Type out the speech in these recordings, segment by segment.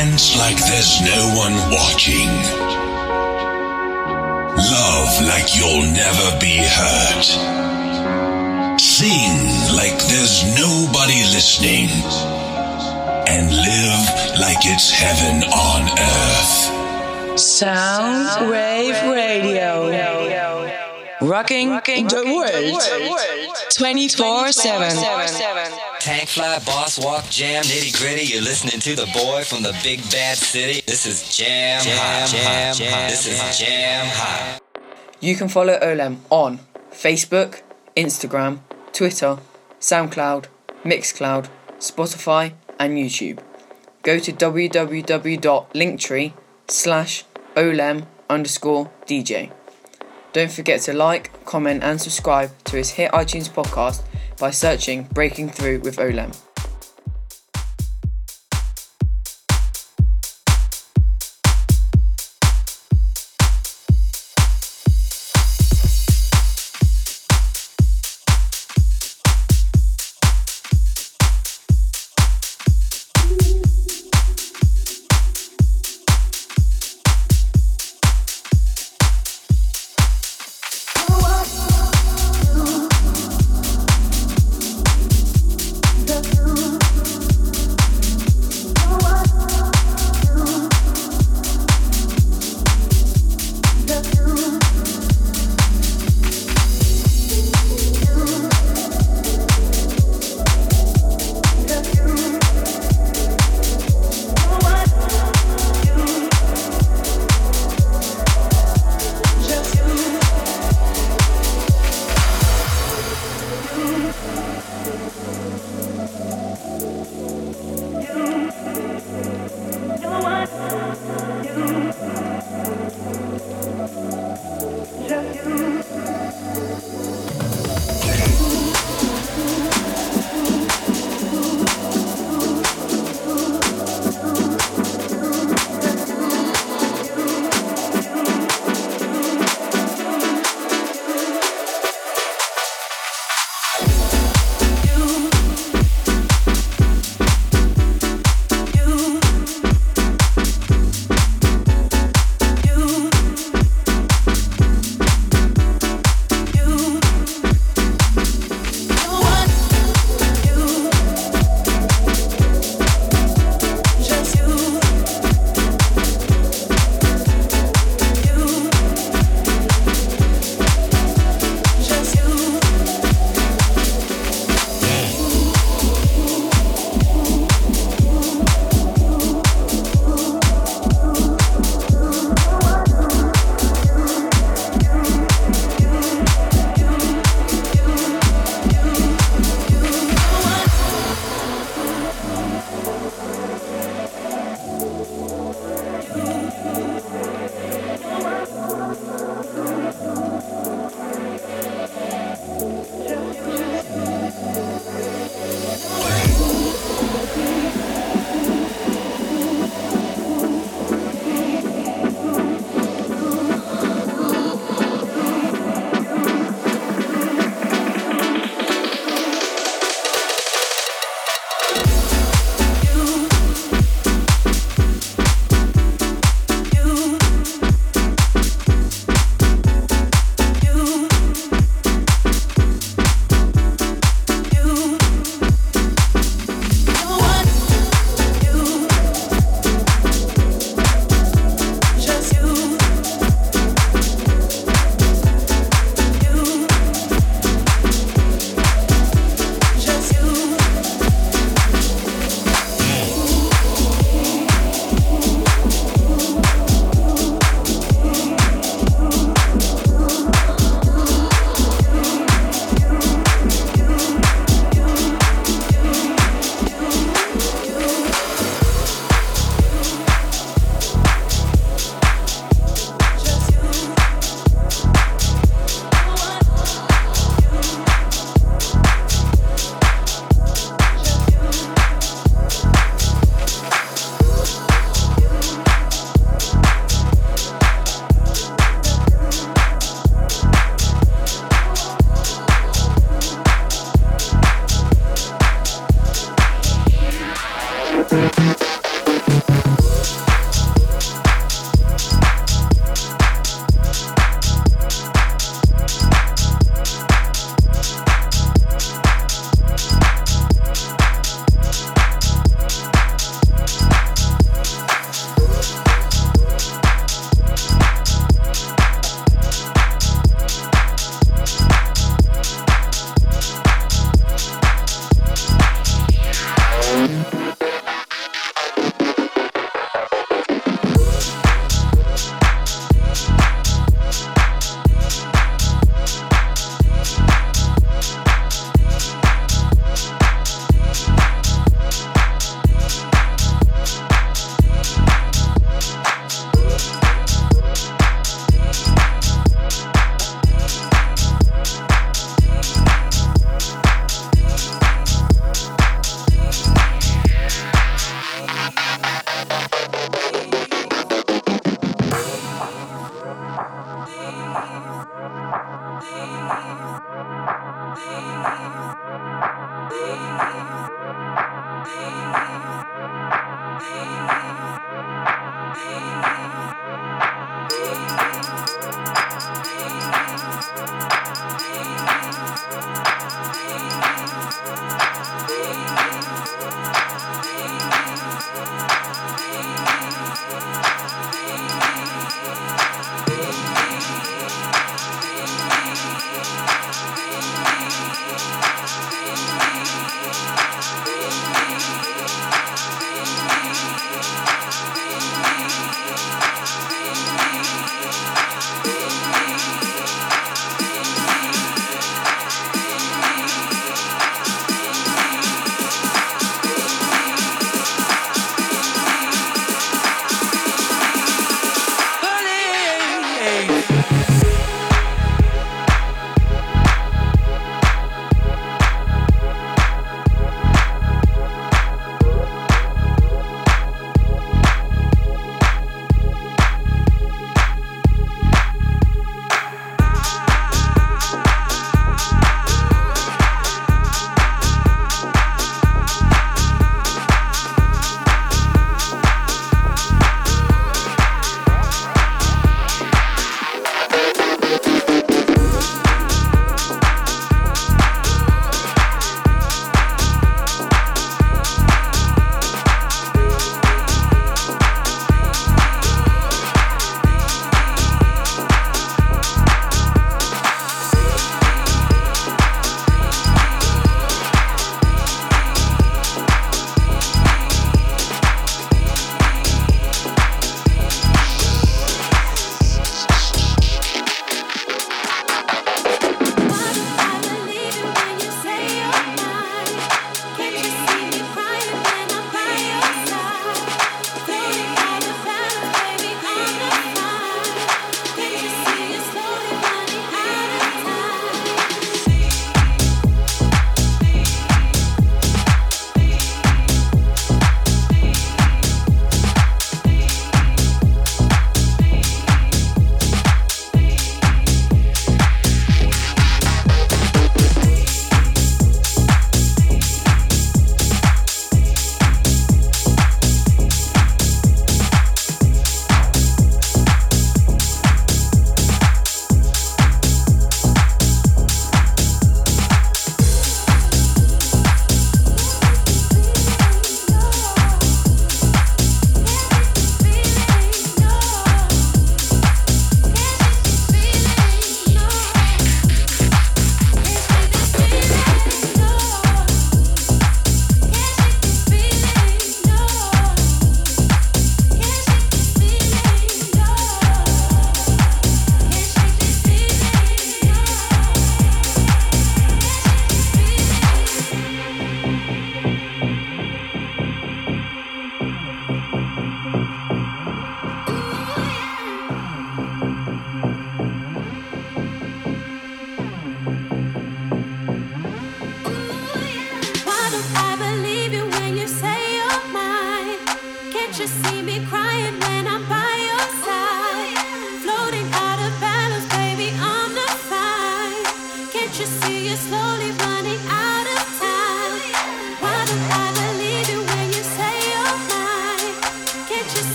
Dance like there's no one watching. Love like you'll never be hurt. Sing like there's nobody listening. And live like it's heaven on earth. Sound Wave Radio. Rocking, the world 24 7. Tank fly, boss walk, jam, nitty gritty. You're listening to the boy from the big bad city. This is Jam, jam Hot. Jam, This is Jam Hot. You can follow Olem on Facebook, Instagram, Twitter, SoundCloud, Mixcloud, Spotify, and YouTube. Go to www.linktree slash olem underscore DJ. Don't forget to like, comment, and subscribe to his hit iTunes podcast by searching Breaking Through with Olem.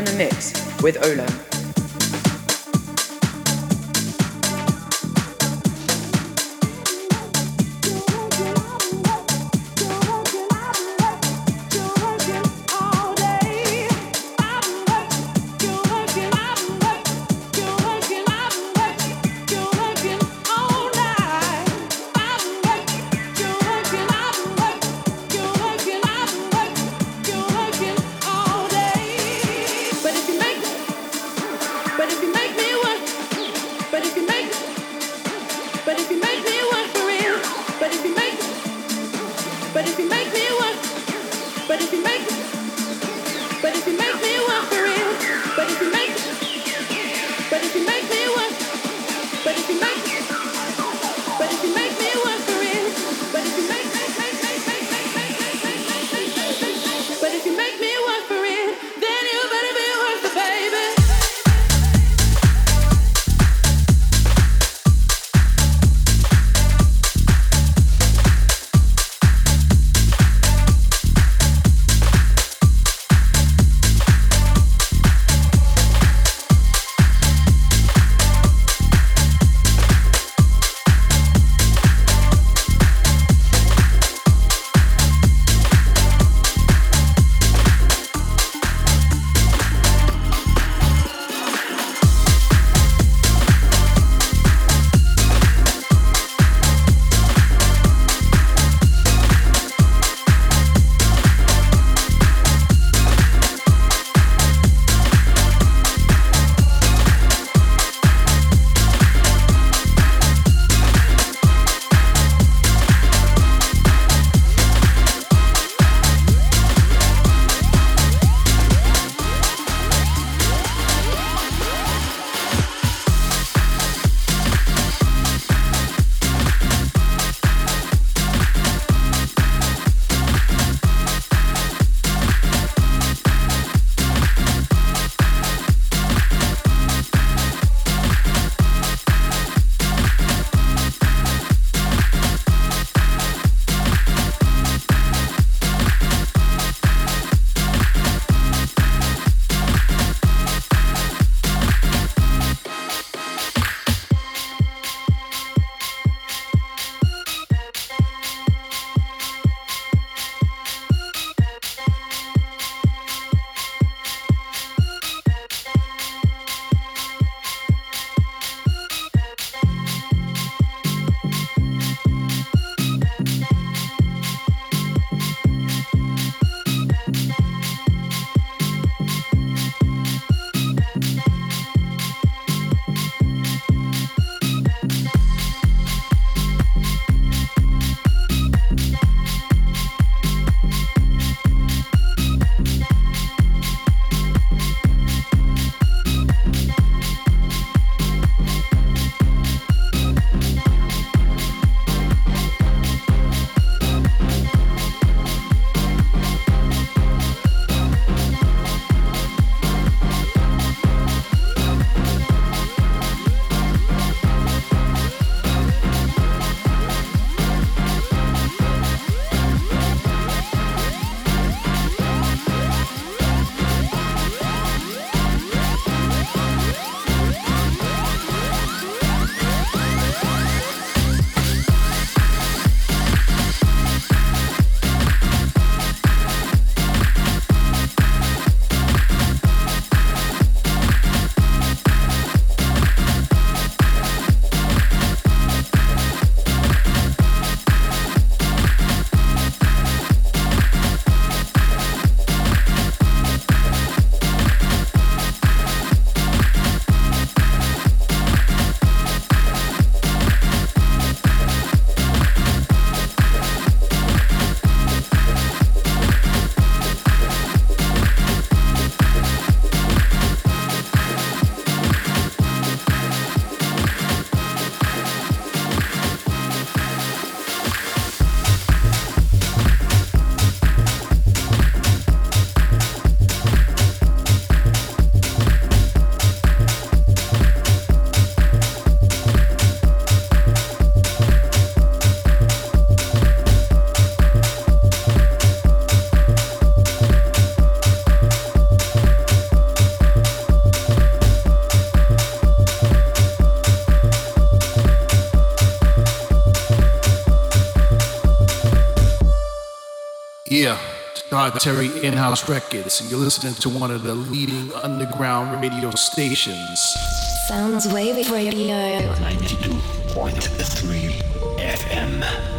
In the mix with Olam. God Terry In House Records, and you're listening to one of the leading underground radio stations. Sounds Wave Radio. 92.3 FM.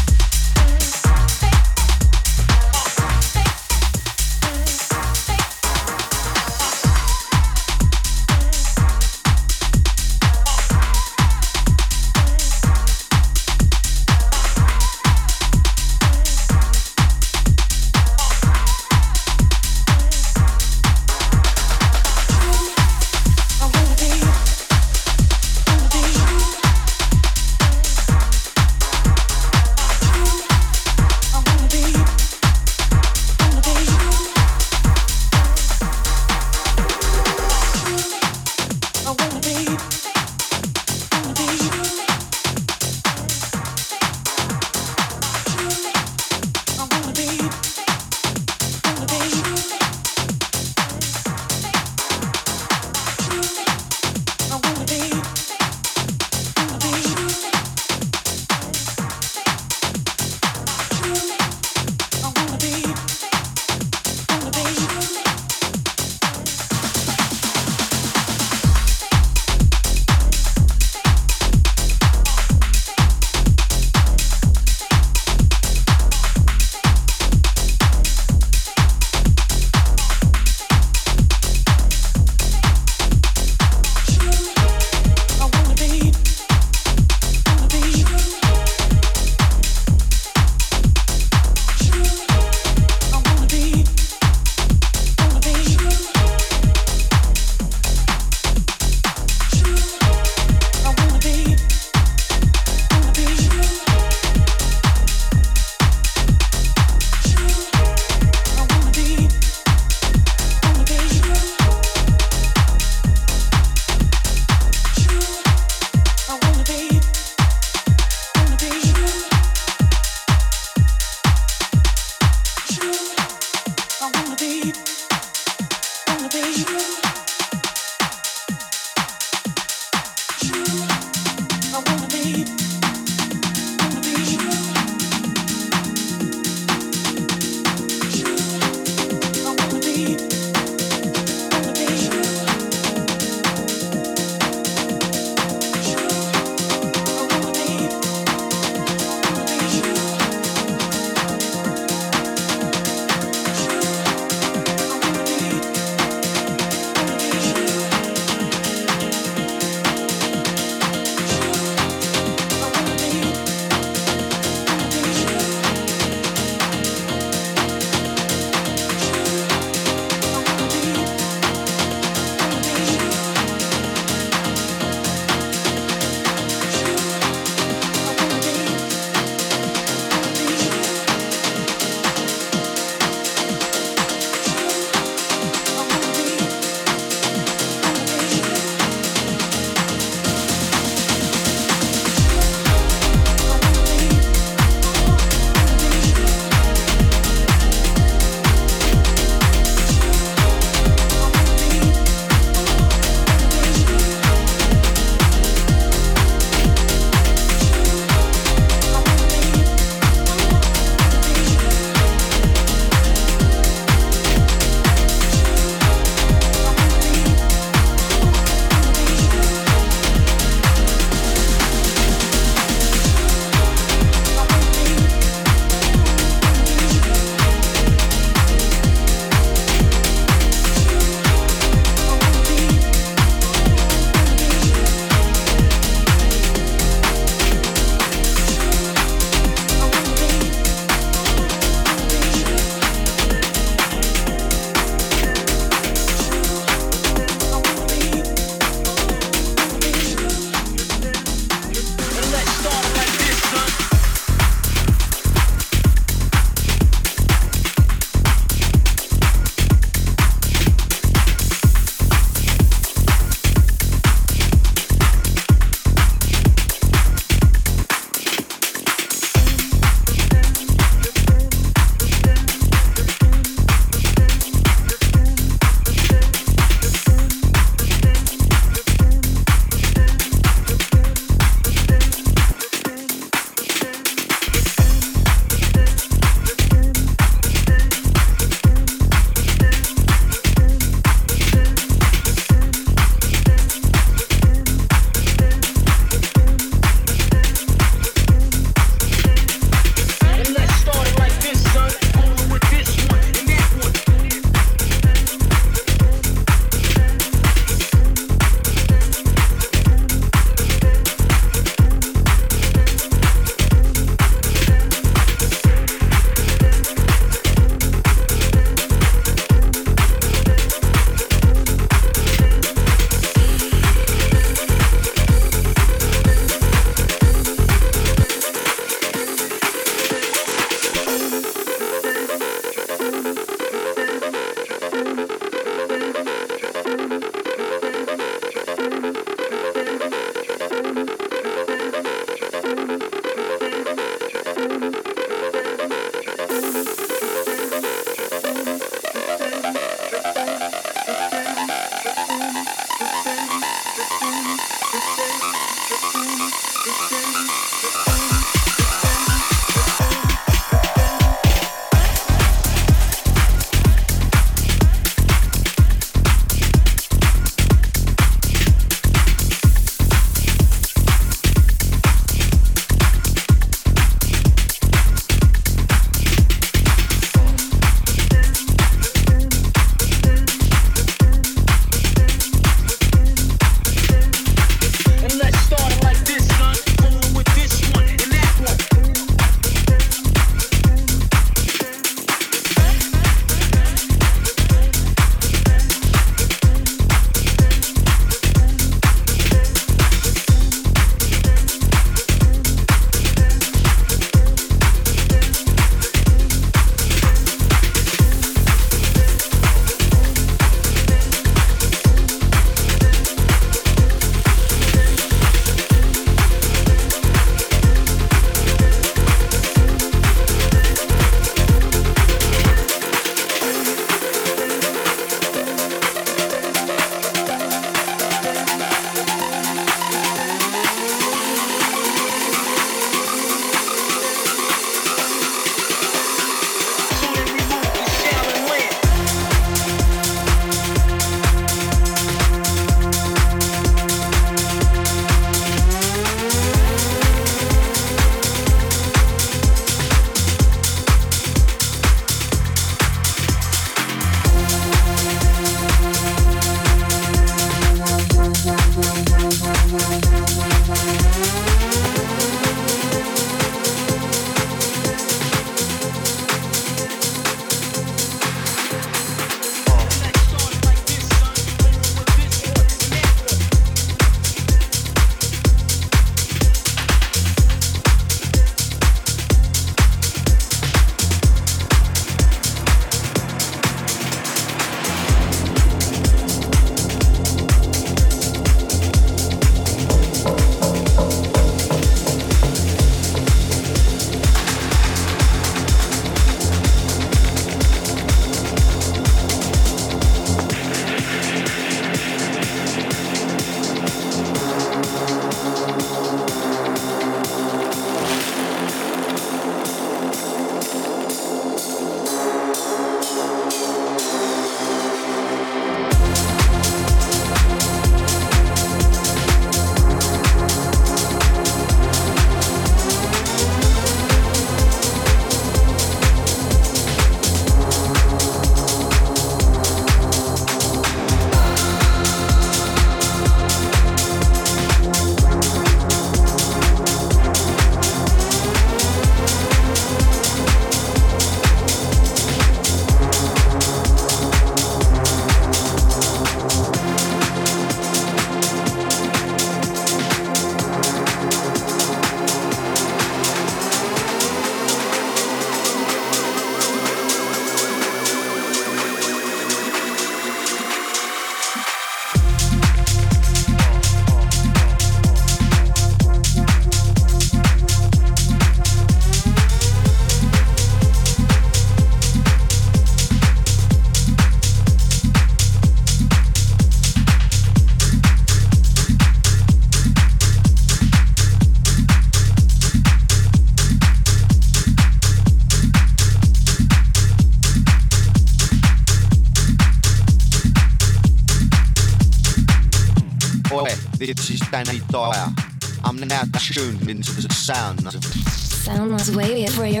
I'm now tuned into the sound of Soundswave Radio.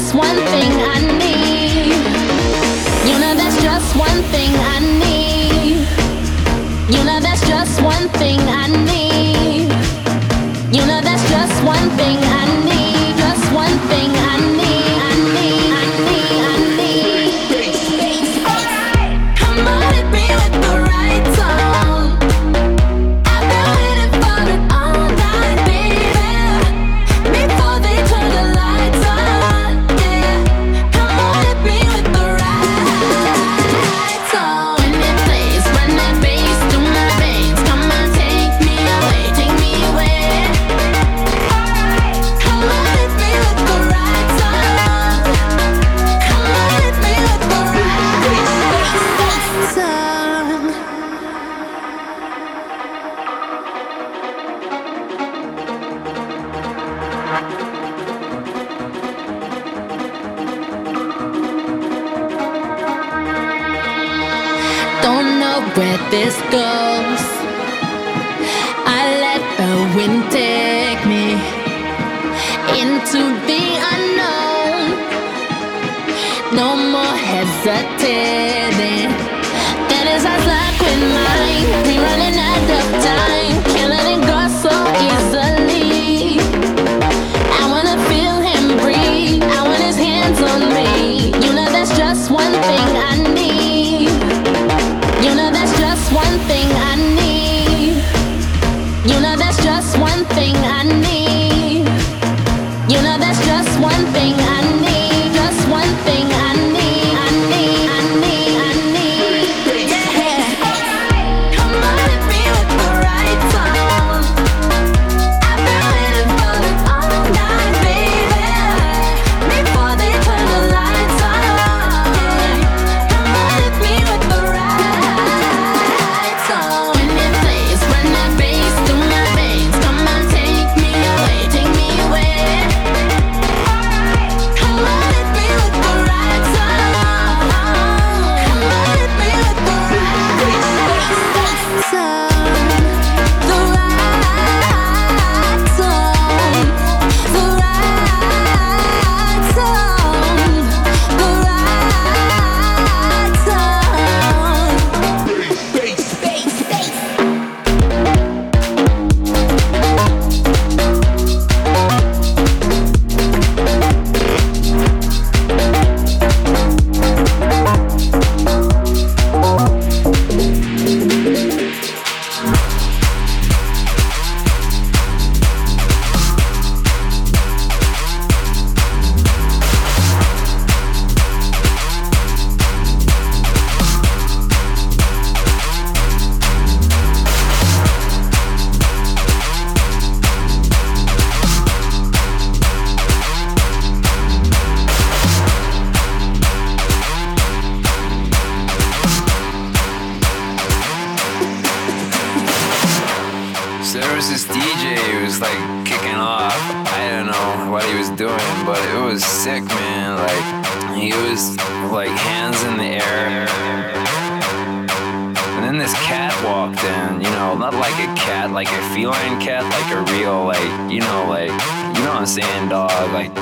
just one thing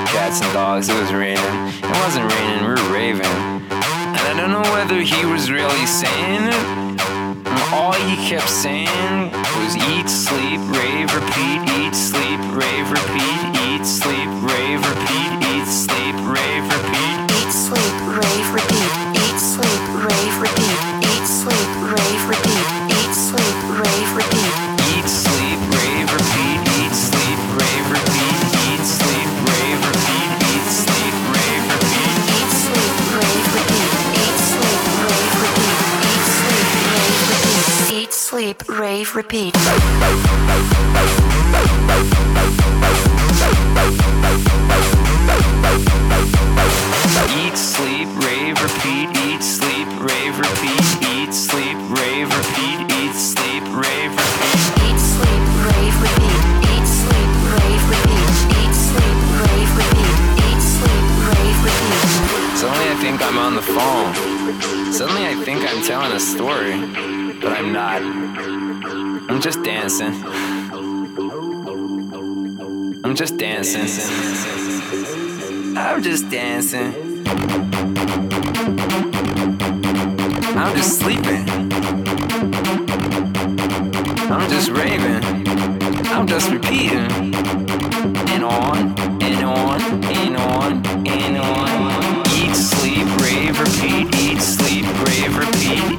Cats and dogs, it was raining. It wasn't raining, we were raving. And I don't know whether he was really saying it. All he kept saying was eat, sleep, rave, repeat, eat, sleep, rave, repeat, eat, sleep, rave, repeat, eat. deep rave repeat. Eat, sleep, rave, repeat. Eat, sleep, rave, repeat. Eat, sleep, rave, repeat. Eat, sleep, rave, repeat. Eat, sleep, rave, repeat. Eat, sleep, rave, repeat. Eat, sleep, rave, repeat. Eat, sleep, rave, repeat. Suddenly I think I'm on the phone. Suddenly I think I'm telling a story but I'm not. I'm just dancing. I'm just dancing. I'm just dancing. I'm just sleeping. I'm just raving. I'm just repeating. And on, and on, and on, and on. Eat, sleep, rave, repeat. Eat, sleep, rave, repeat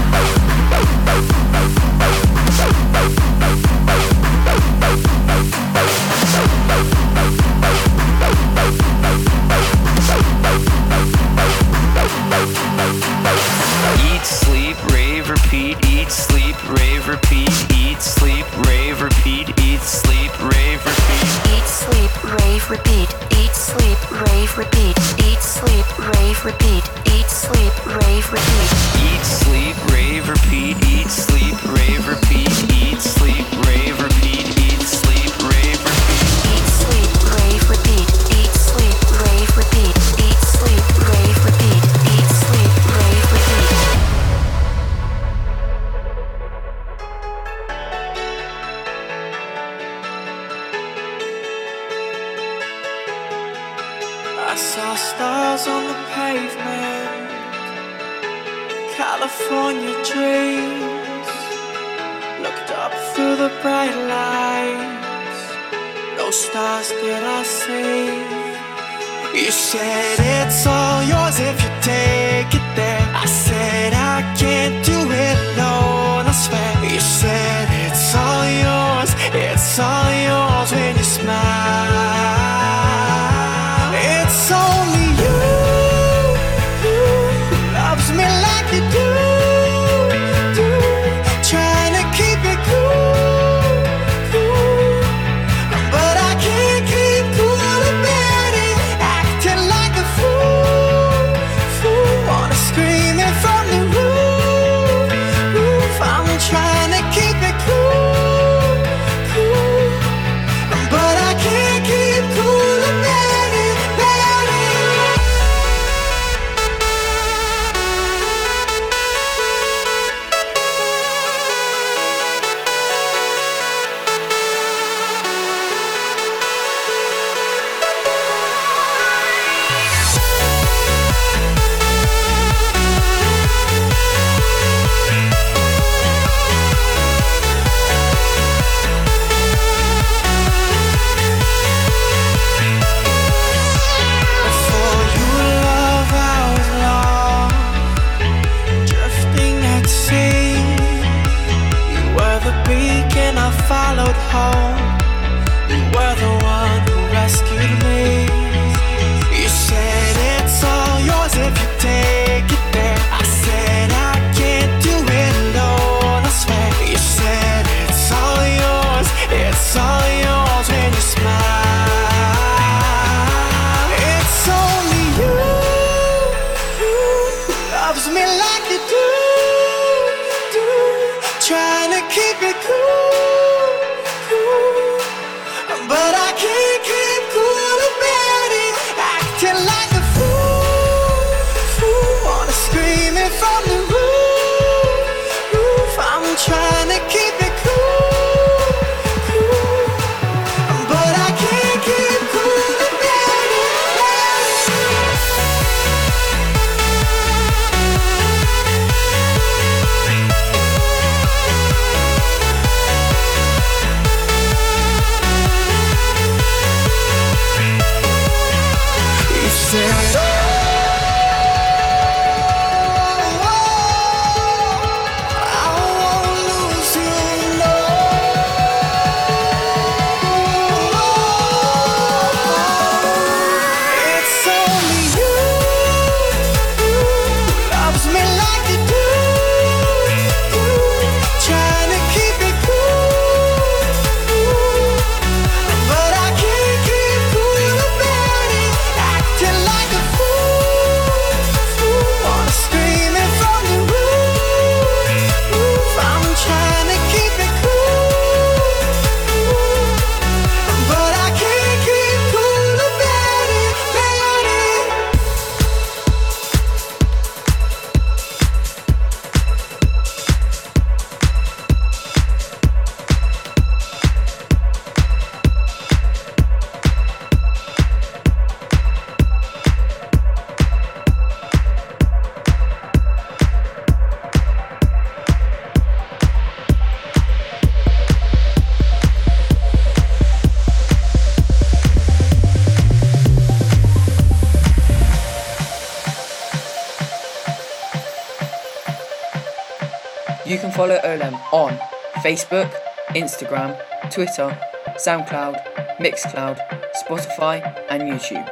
Facebook, Instagram, Twitter, SoundCloud, Mixcloud, Spotify, and YouTube.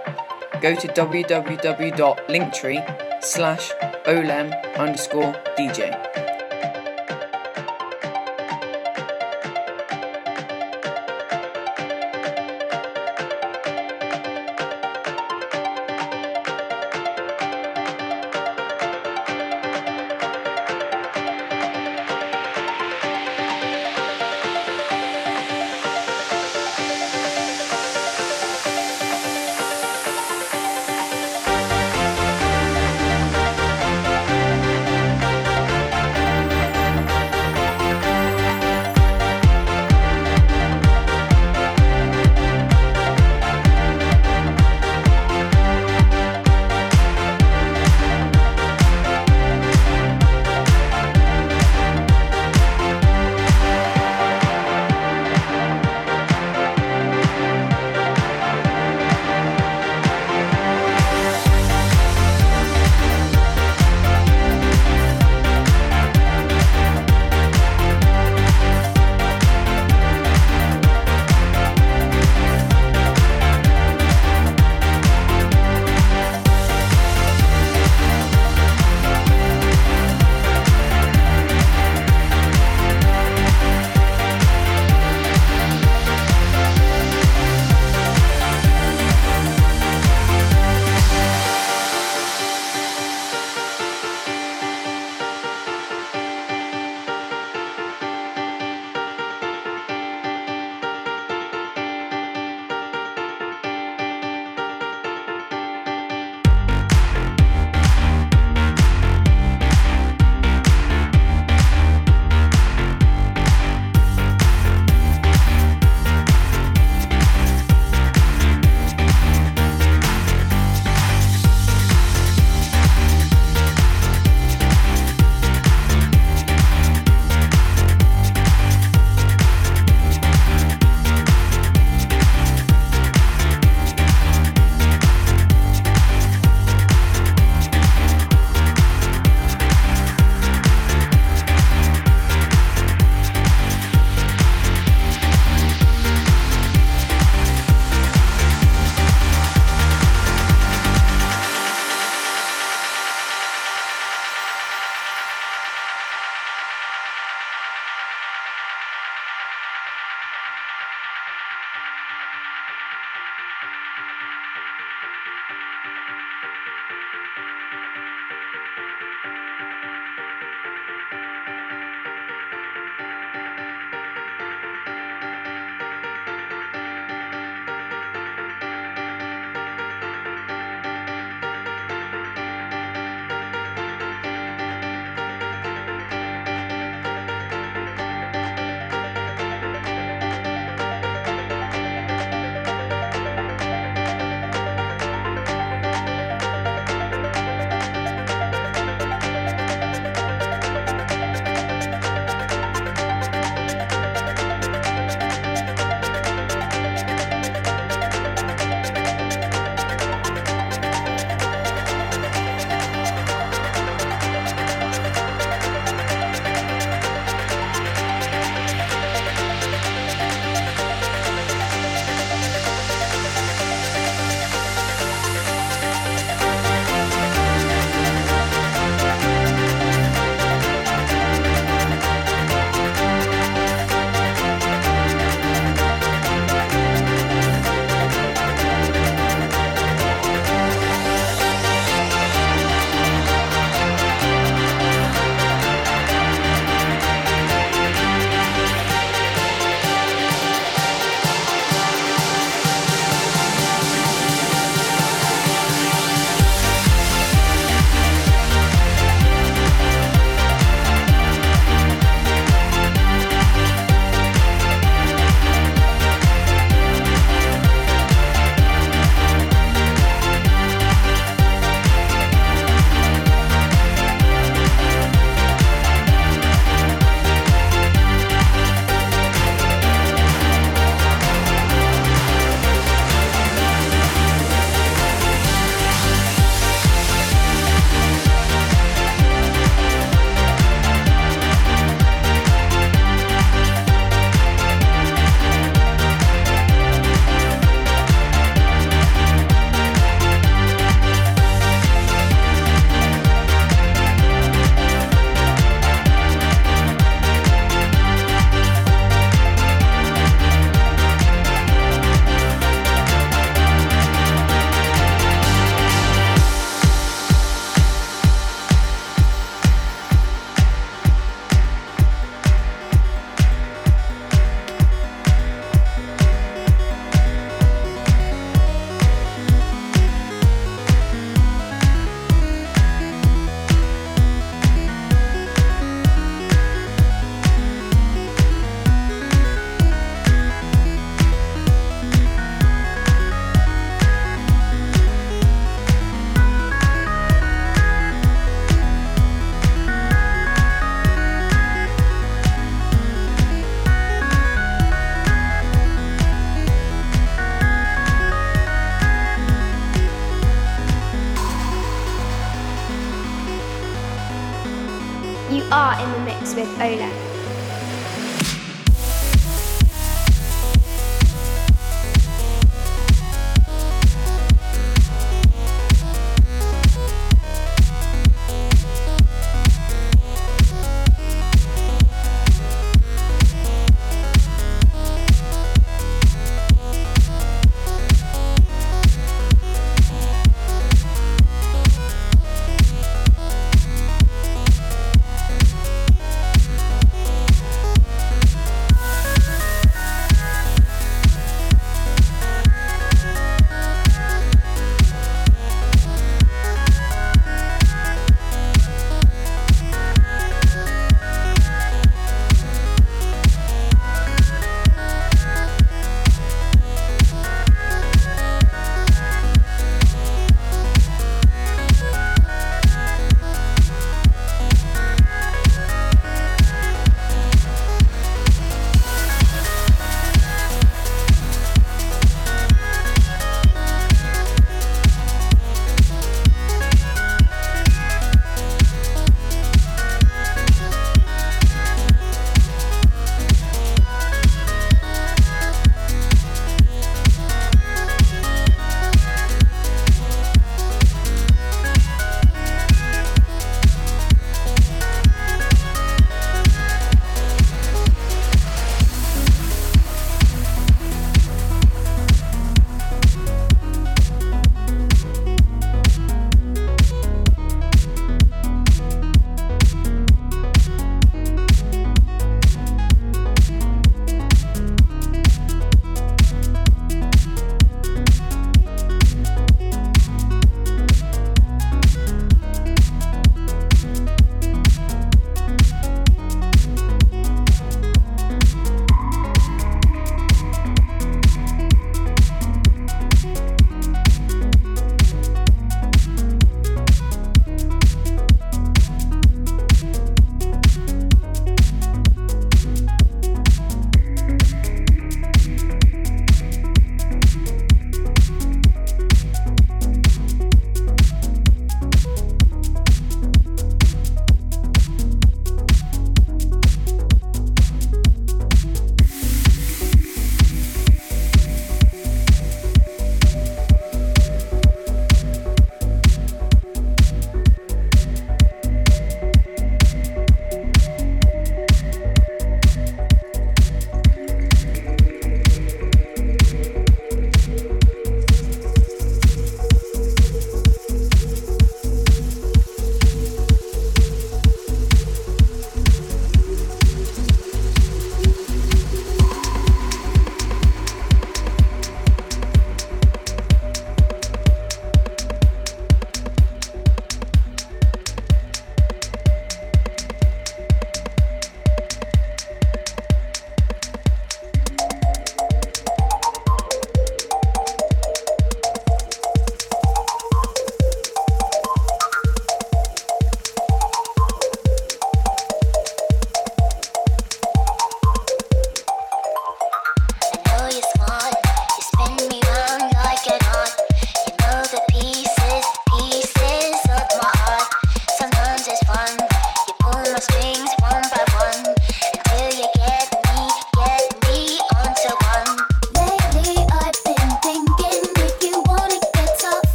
Go to www.linktree slash olem underscore DJ.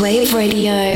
Wave Radio.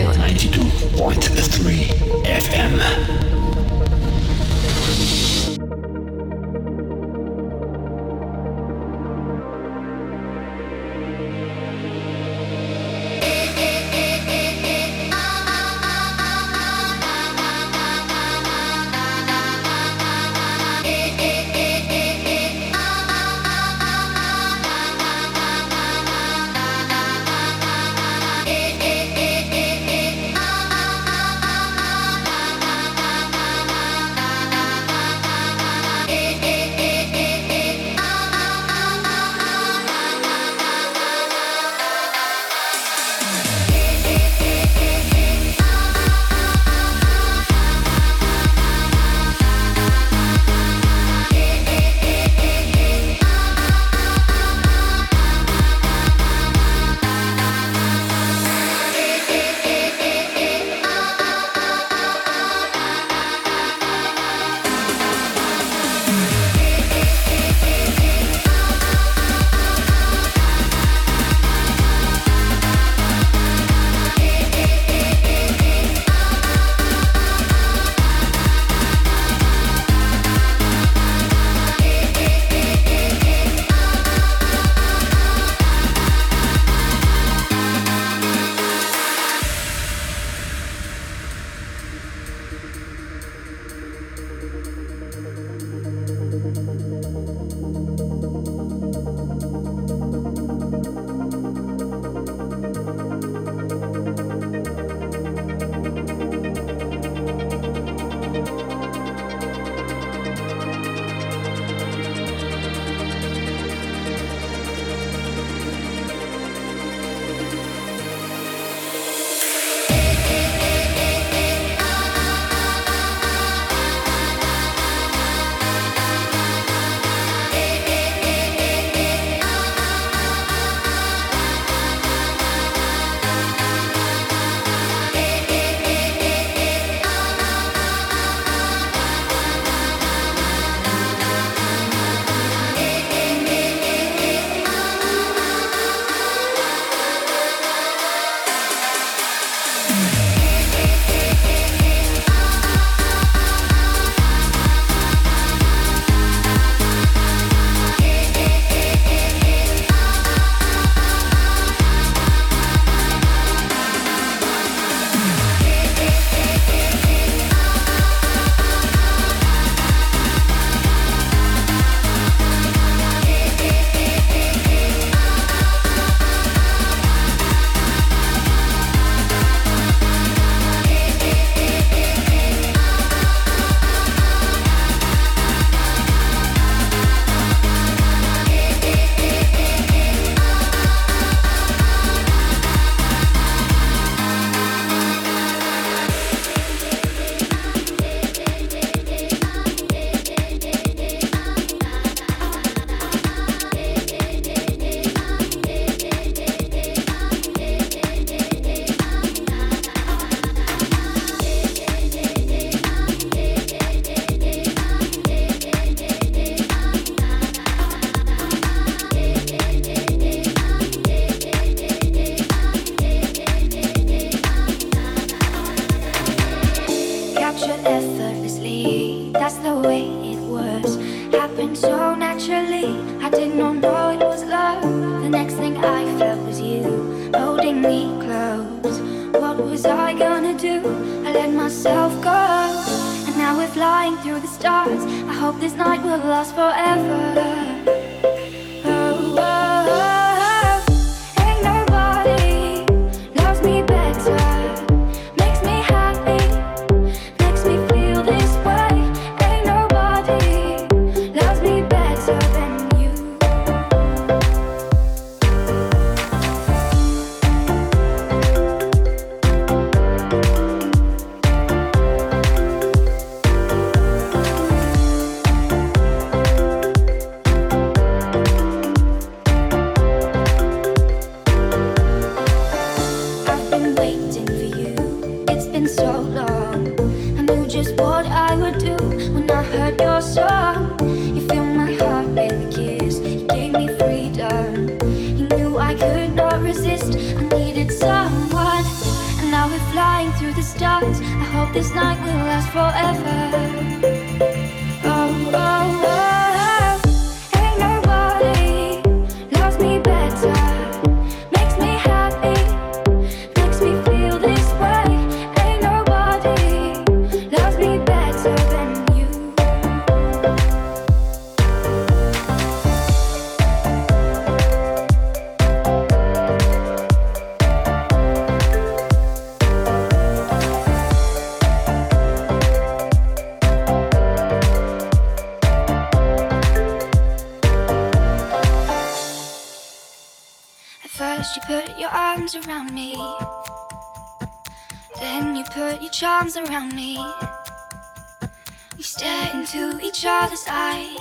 We stare into each other's eyes,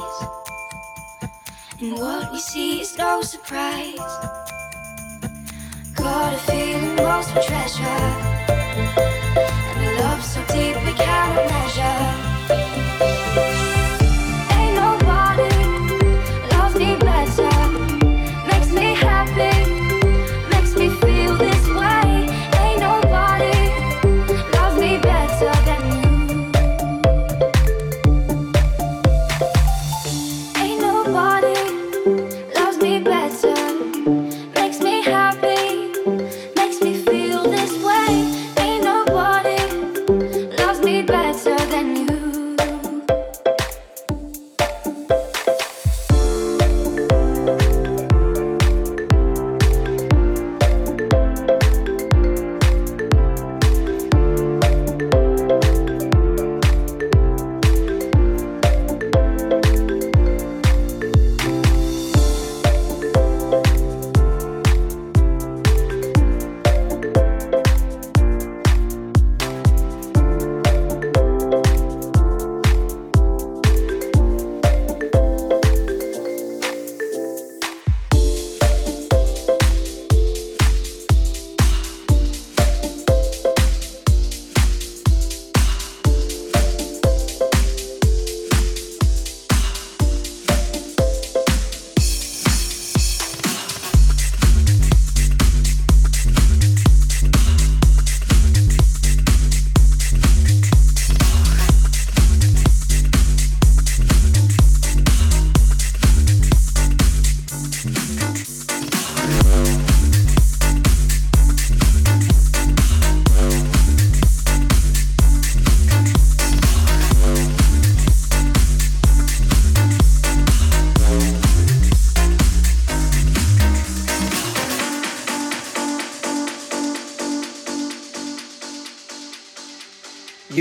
and what we see is no surprise. Got a feeling most of treasure, and a love so deep we cannot measure.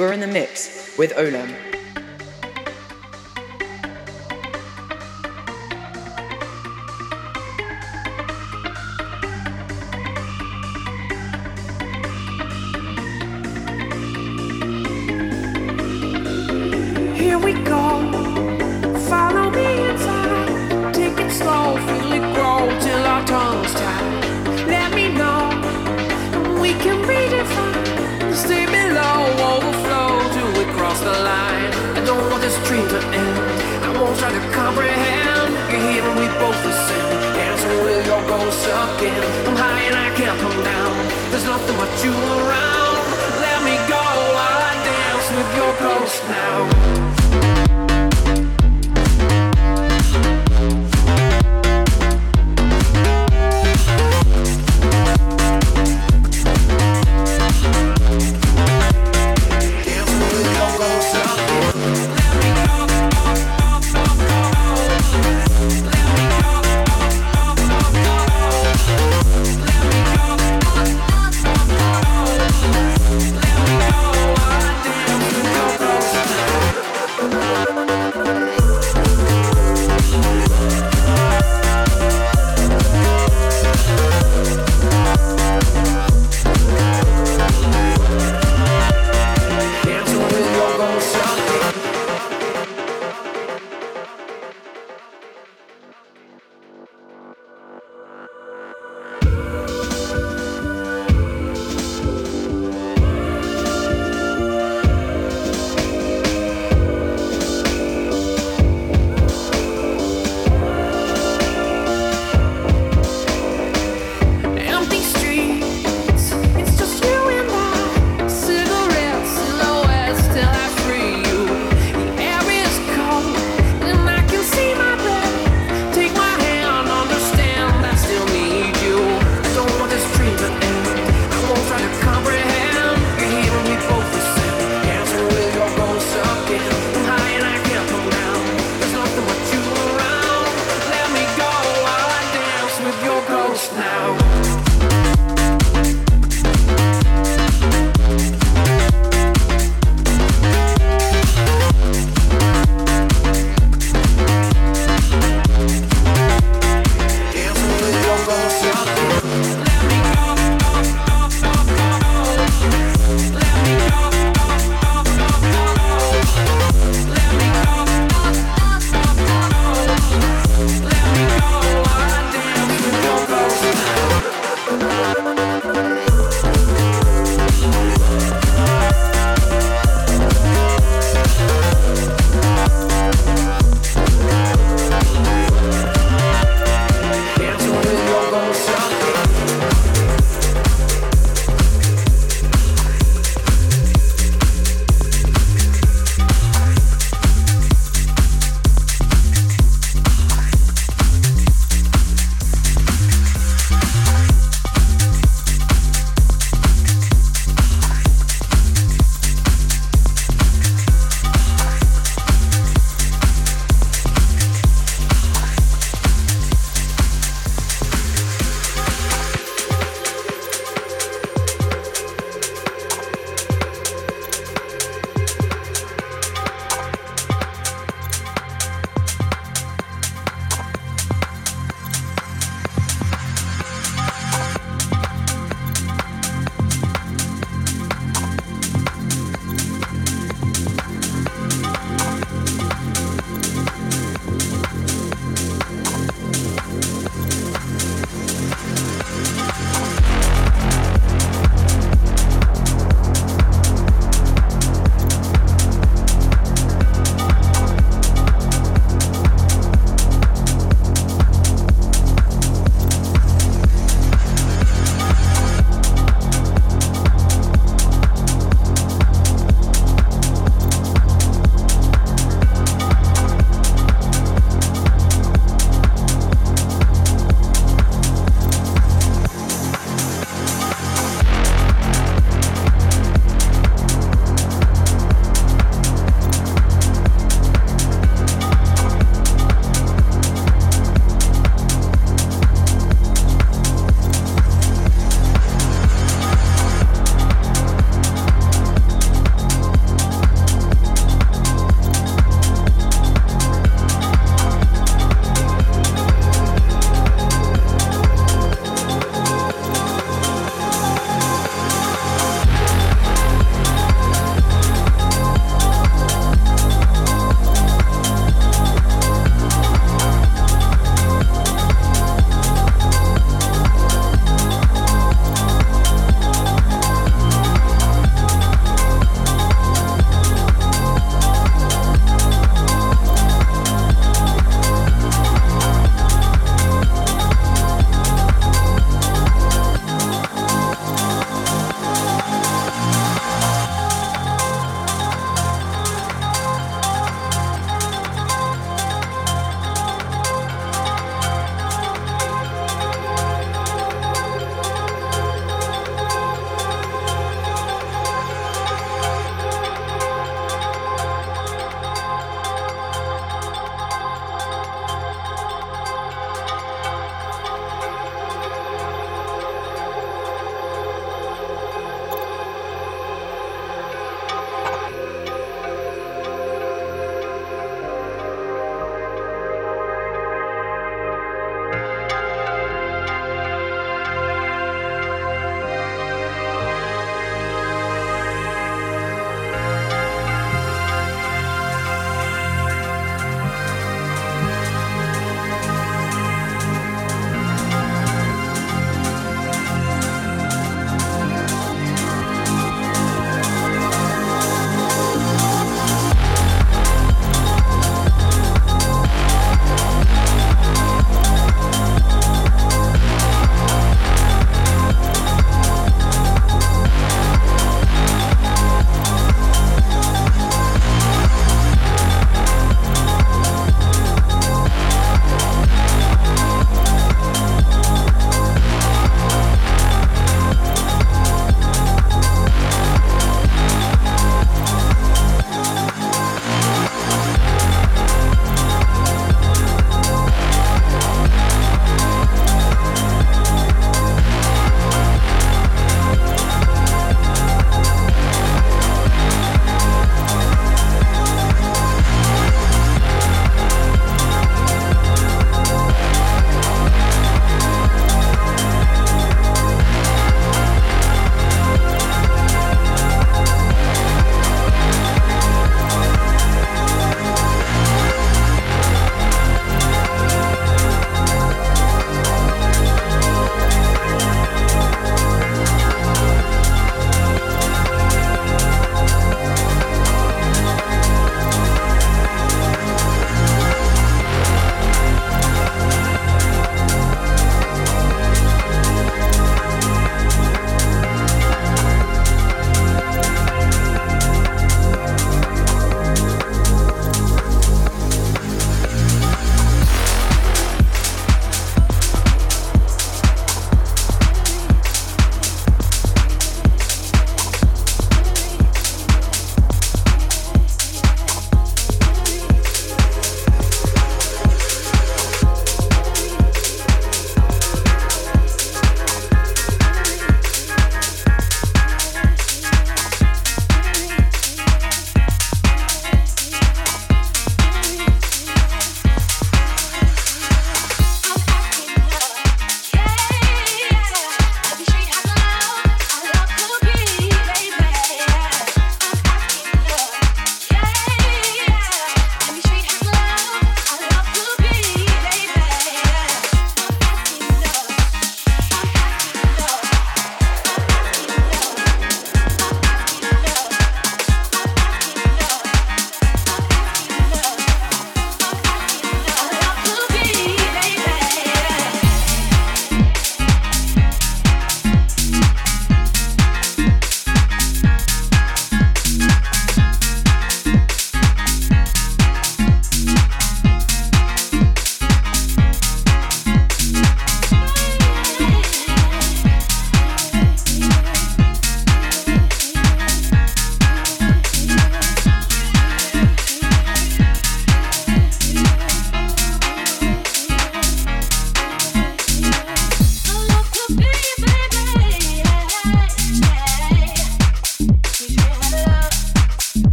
were in the mix with Olam.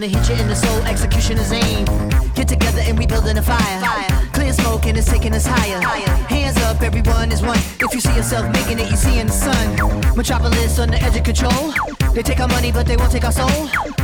gonna hit you in the soul. Executioner's aim. Get together and we building a fire. Clear smoke and it's taking us higher. higher. Hands up, everyone is one. If you see yourself making it, you see in the sun. Metropolis on the edge of control. They take our money, but they won't take our soul.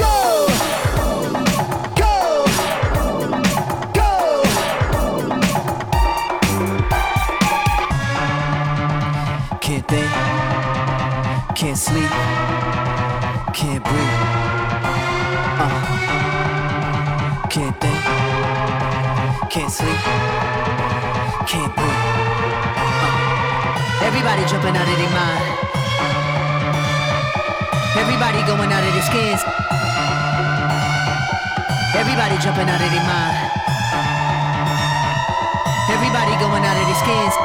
jumping out of their mind. Everybody going out of their skins. Everybody jumping out of their mind. Everybody going out of their skins.